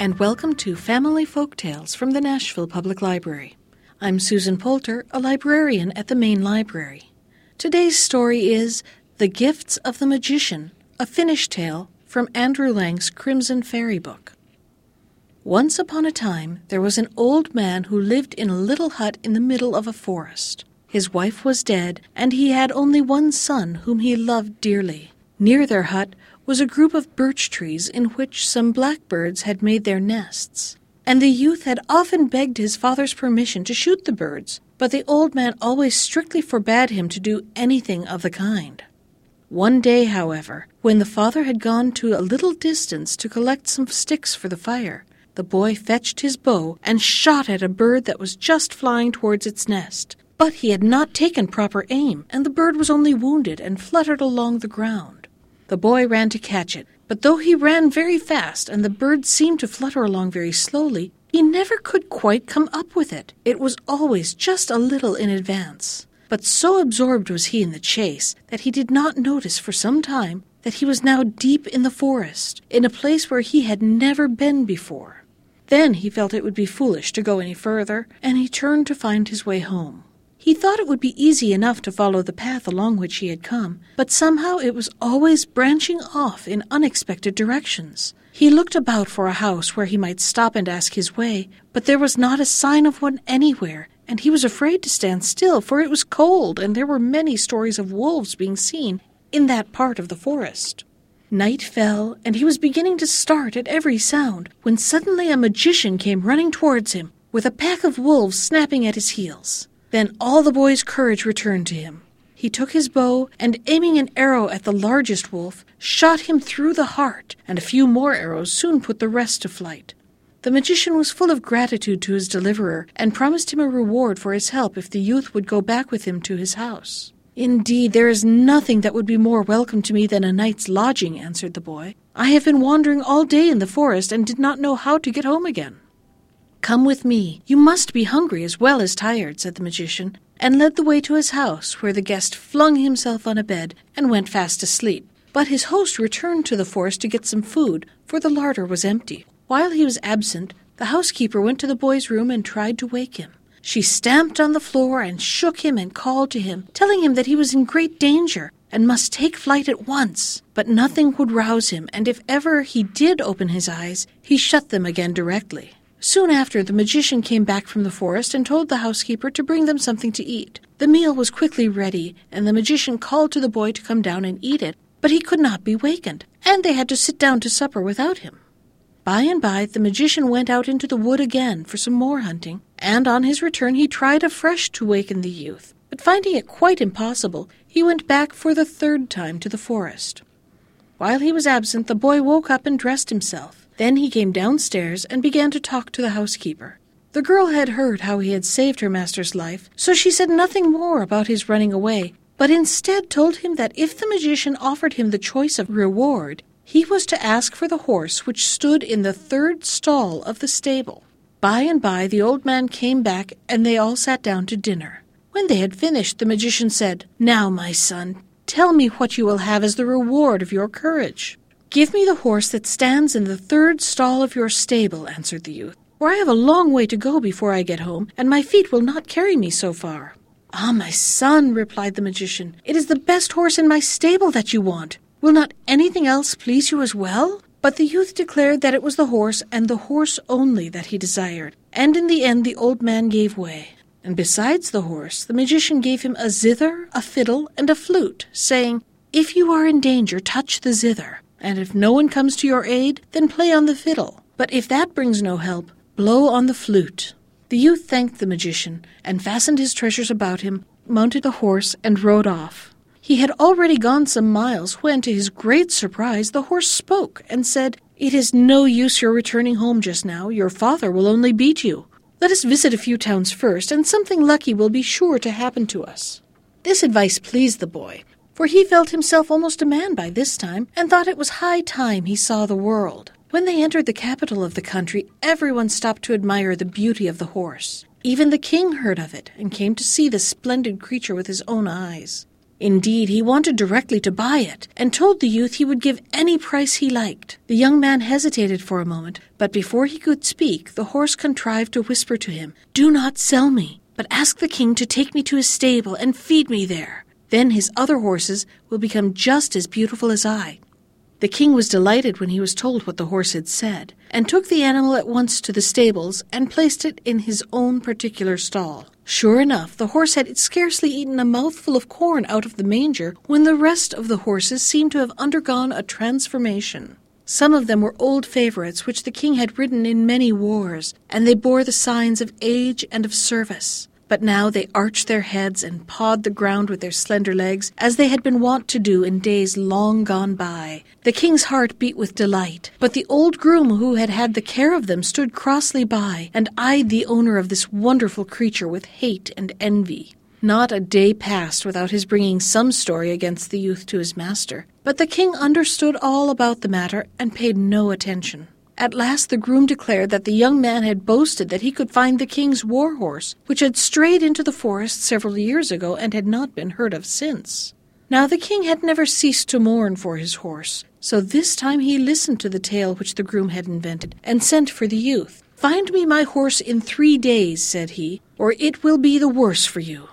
And welcome to Family Folk Tales from the Nashville Public Library. I'm Susan Poulter, a librarian at the Main Library. Today's story is The Gifts of the Magician, a Finnish tale from Andrew Lang's Crimson Fairy book. Once upon a time, there was an old man who lived in a little hut in the middle of a forest. His wife was dead, and he had only one son whom he loved dearly. Near their hut was a group of birch trees in which some blackbirds had made their nests. And the youth had often begged his father's permission to shoot the birds, but the old man always strictly forbade him to do anything of the kind. One day, however, when the father had gone to a little distance to collect some sticks for the fire, the boy fetched his bow and shot at a bird that was just flying towards its nest. But he had not taken proper aim, and the bird was only wounded and fluttered along the ground. The boy ran to catch it, but though he ran very fast and the bird seemed to flutter along very slowly, he never could quite come up with it. It was always just a little in advance. But so absorbed was he in the chase that he did not notice for some time that he was now deep in the forest, in a place where he had never been before. Then he felt it would be foolish to go any further, and he turned to find his way home. He thought it would be easy enough to follow the path along which he had come, but somehow it was always branching off in unexpected directions. He looked about for a house where he might stop and ask his way, but there was not a sign of one anywhere, and he was afraid to stand still, for it was cold, and there were many stories of wolves being seen in that part of the forest. Night fell, and he was beginning to start at every sound, when suddenly a magician came running towards him, with a pack of wolves snapping at his heels. Then all the boy's courage returned to him. He took his bow and, aiming an arrow at the largest wolf, shot him through the heart, and a few more arrows soon put the rest to flight. The magician was full of gratitude to his deliverer and promised him a reward for his help if the youth would go back with him to his house. Indeed, there is nothing that would be more welcome to me than a night's lodging, answered the boy. I have been wandering all day in the forest and did not know how to get home again. Come with me. You must be hungry as well as tired, said the magician, and led the way to his house, where the guest flung himself on a bed and went fast asleep. But his host returned to the forest to get some food, for the larder was empty. While he was absent, the housekeeper went to the boy's room and tried to wake him. She stamped on the floor and shook him and called to him, telling him that he was in great danger and must take flight at once. But nothing would rouse him, and if ever he did open his eyes, he shut them again directly. Soon after, the magician came back from the forest and told the housekeeper to bring them something to eat. The meal was quickly ready, and the magician called to the boy to come down and eat it, but he could not be wakened, and they had to sit down to supper without him. By and by, the magician went out into the wood again for some more hunting, and on his return he tried afresh to waken the youth, but finding it quite impossible, he went back for the third time to the forest. While he was absent, the boy woke up and dressed himself. Then he came downstairs and began to talk to the housekeeper. The girl had heard how he had saved her master's life, so she said nothing more about his running away, but instead told him that if the magician offered him the choice of reward, he was to ask for the horse which stood in the third stall of the stable. By and by the old man came back, and they all sat down to dinner. When they had finished, the magician said, Now, my son, tell me what you will have as the reward of your courage. Give me the horse that stands in the third stall of your stable, answered the youth, for I have a long way to go before I get home, and my feet will not carry me so far. Ah, my son, replied the magician, it is the best horse in my stable that you want. Will not anything else please you as well? But the youth declared that it was the horse, and the horse only, that he desired, and in the end the old man gave way. And besides the horse, the magician gave him a zither, a fiddle, and a flute, saying, If you are in danger, touch the zither and if no one comes to your aid, then play on the fiddle. But if that brings no help, blow on the flute. The youth thanked the magician, and fastened his treasures about him, mounted a horse, and rode off. He had already gone some miles when, to his great surprise, the horse spoke and said, It is no use your returning home just now. Your father will only beat you. Let us visit a few towns first, and something lucky will be sure to happen to us. This advice pleased the boy, for he felt himself almost a man by this time, and thought it was high time he saw the world. When they entered the capital of the country, everyone stopped to admire the beauty of the horse. Even the king heard of it, and came to see the splendid creature with his own eyes. Indeed, he wanted directly to buy it, and told the youth he would give any price he liked. The young man hesitated for a moment, but before he could speak, the horse contrived to whisper to him, Do not sell me, but ask the king to take me to his stable and feed me there. Then his other horses will become just as beautiful as I. The king was delighted when he was told what the horse had said, and took the animal at once to the stables and placed it in his own particular stall. Sure enough, the horse had scarcely eaten a mouthful of corn out of the manger when the rest of the horses seemed to have undergone a transformation. Some of them were old favorites which the king had ridden in many wars, and they bore the signs of age and of service. But now they arched their heads and pawed the ground with their slender legs, as they had been wont to do in days long gone by. The king's heart beat with delight, but the old groom who had had the care of them stood crossly by, and eyed the owner of this wonderful creature with hate and envy. Not a day passed without his bringing some story against the youth to his master, but the king understood all about the matter and paid no attention. At last the groom declared that the young man had boasted that he could find the king's war horse, which had strayed into the forest several years ago and had not been heard of since. Now the king had never ceased to mourn for his horse, so this time he listened to the tale which the groom had invented, and sent for the youth. Find me my horse in three days, said he, or it will be the worse for you.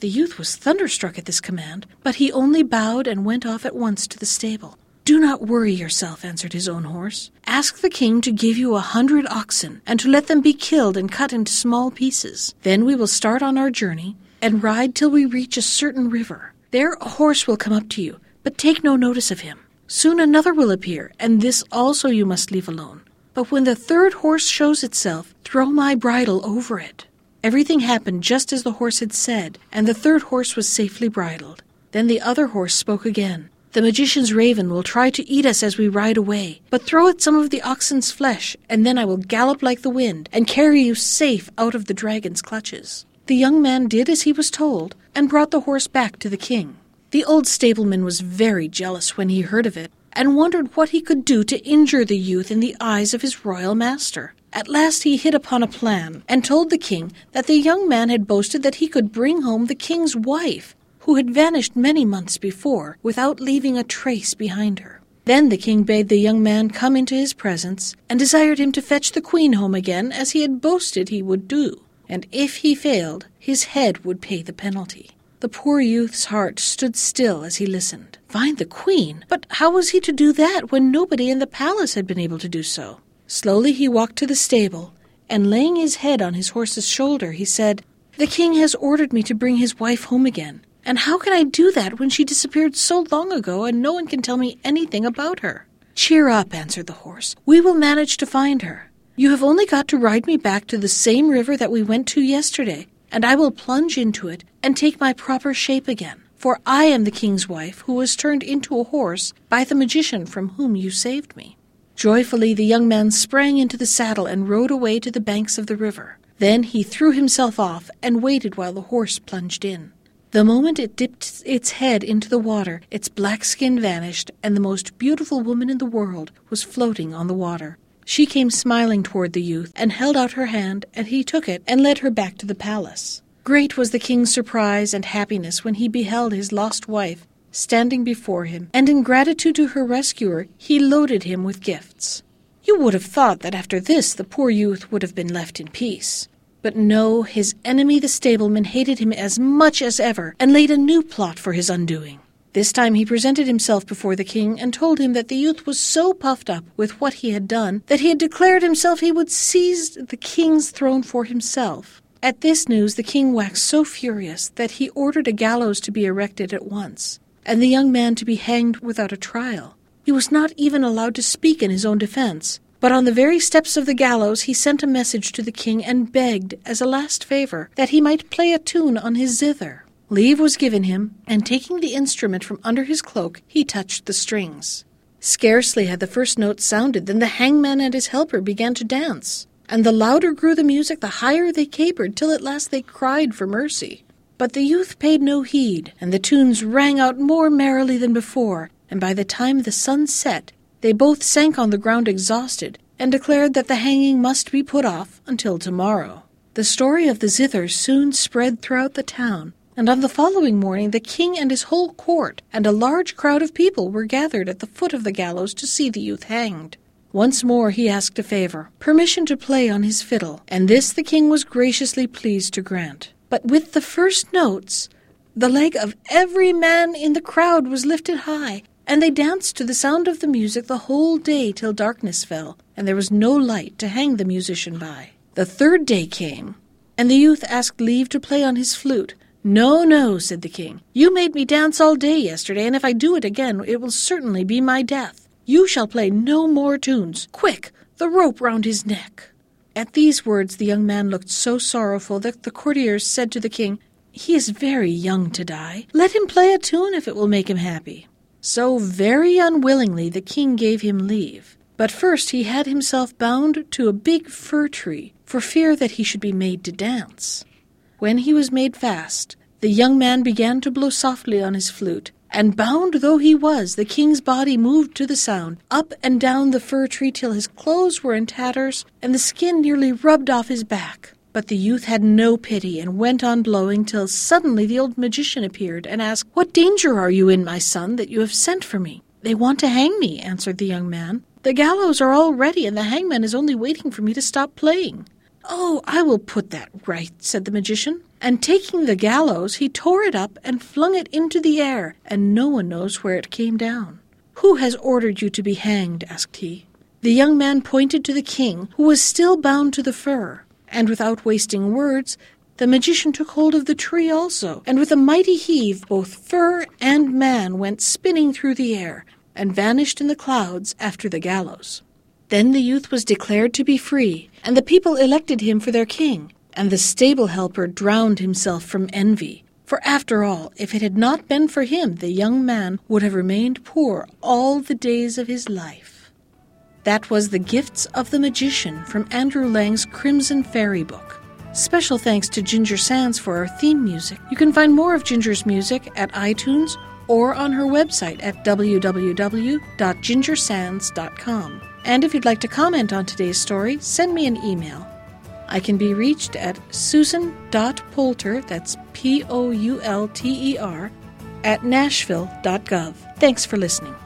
The youth was thunderstruck at this command, but he only bowed and went off at once to the stable. Do not worry yourself, answered his own horse. Ask the king to give you a hundred oxen, and to let them be killed and cut into small pieces. Then we will start on our journey, and ride till we reach a certain river. There a horse will come up to you, but take no notice of him. Soon another will appear, and this also you must leave alone. But when the third horse shows itself, throw my bridle over it. Everything happened just as the horse had said, and the third horse was safely bridled. Then the other horse spoke again. The magician's raven will try to eat us as we ride away, but throw it some of the oxen's flesh, and then I will gallop like the wind and carry you safe out of the dragon's clutches. The young man did as he was told, and brought the horse back to the king. The old stableman was very jealous when he heard of it, and wondered what he could do to injure the youth in the eyes of his royal master. At last he hit upon a plan, and told the king that the young man had boasted that he could bring home the king's wife, who had vanished many months before without leaving a trace behind her. Then the king bade the young man come into his presence, and desired him to fetch the queen home again as he had boasted he would do, and if he failed, his head would pay the penalty. The poor youth's heart stood still as he listened. Find the queen? But how was he to do that when nobody in the palace had been able to do so? Slowly he walked to the stable, and laying his head on his horse's shoulder, he said, The king has ordered me to bring his wife home again. And how can I do that when she disappeared so long ago and no one can tell me anything about her? Cheer up, answered the horse. We will manage to find her. You have only got to ride me back to the same river that we went to yesterday, and I will plunge into it and take my proper shape again. For I am the king's wife who was turned into a horse by the magician from whom you saved me. Joyfully the young man sprang into the saddle and rode away to the banks of the river. Then he threw himself off and waited while the horse plunged in. The moment it dipped its head into the water, its black skin vanished, and the most beautiful woman in the world was floating on the water. She came smiling toward the youth, and held out her hand, and he took it and led her back to the palace. Great was the king's surprise and happiness when he beheld his lost wife standing before him, and in gratitude to her rescuer, he loaded him with gifts. You would have thought that after this the poor youth would have been left in peace. But no, his enemy the stableman hated him as much as ever, and laid a new plot for his undoing. This time he presented himself before the king and told him that the youth was so puffed up with what he had done that he had declared himself he would seize the king's throne for himself. At this news the king waxed so furious that he ordered a gallows to be erected at once, and the young man to be hanged without a trial. He was not even allowed to speak in his own defense, but on the very steps of the gallows he sent a message to the king and begged, as a last favor, that he might play a tune on his zither. Leave was given him, and taking the instrument from under his cloak, he touched the strings. Scarcely had the first note sounded than the hangman and his helper began to dance, and the louder grew the music, the higher they capered, till at last they cried for mercy. But the youth paid no heed, and the tunes rang out more merrily than before, and by the time the sun set, they both sank on the ground exhausted, and declared that the hanging must be put off until tomorrow. The story of the zither soon spread throughout the town, and on the following morning the king and his whole court and a large crowd of people were gathered at the foot of the gallows to see the youth hanged. Once more he asked a favor, permission to play on his fiddle, and this the king was graciously pleased to grant. But with the first notes, the leg of every man in the crowd was lifted high, and they danced to the sound of the music the whole day till darkness fell, and there was no light to hang the musician by. The third day came, and the youth asked leave to play on his flute. No, no, said the king. You made me dance all day yesterday, and if I do it again, it will certainly be my death. You shall play no more tunes. Quick, the rope round his neck. At these words, the young man looked so sorrowful that the courtiers said to the king, He is very young to die. Let him play a tune if it will make him happy. So very unwillingly the king gave him leave. But first he had himself bound to a big fir tree, for fear that he should be made to dance. When he was made fast, the young man began to blow softly on his flute, and bound though he was, the king's body moved to the sound, up and down the fir tree till his clothes were in tatters, and the skin nearly rubbed off his back. But the youth had no pity, and went on blowing till suddenly the old magician appeared, and asked, What danger are you in, my son, that you have sent for me? They want to hang me, answered the young man. The gallows are all ready, and the hangman is only waiting for me to stop playing. Oh, I will put that right, said the magician. And taking the gallows, he tore it up and flung it into the air, and no one knows where it came down. Who has ordered you to be hanged? asked he. The young man pointed to the king, who was still bound to the fir, and without wasting words, the magician took hold of the tree also, and with a mighty heave, both fir and man went spinning through the air, and vanished in the clouds after the gallows. Then the youth was declared to be free, and the people elected him for their king, and the stable helper drowned himself from envy. For after all, if it had not been for him, the young man would have remained poor all the days of his life. That was The Gifts of the Magician from Andrew Lang's Crimson Fairy book. Special thanks to Ginger Sands for our theme music. You can find more of Ginger's music at iTunes or on her website at www.gingersands.com. And if you'd like to comment on today's story, send me an email. I can be reached at susan.poulter, that's P O U L T E R, at nashville.gov. Thanks for listening.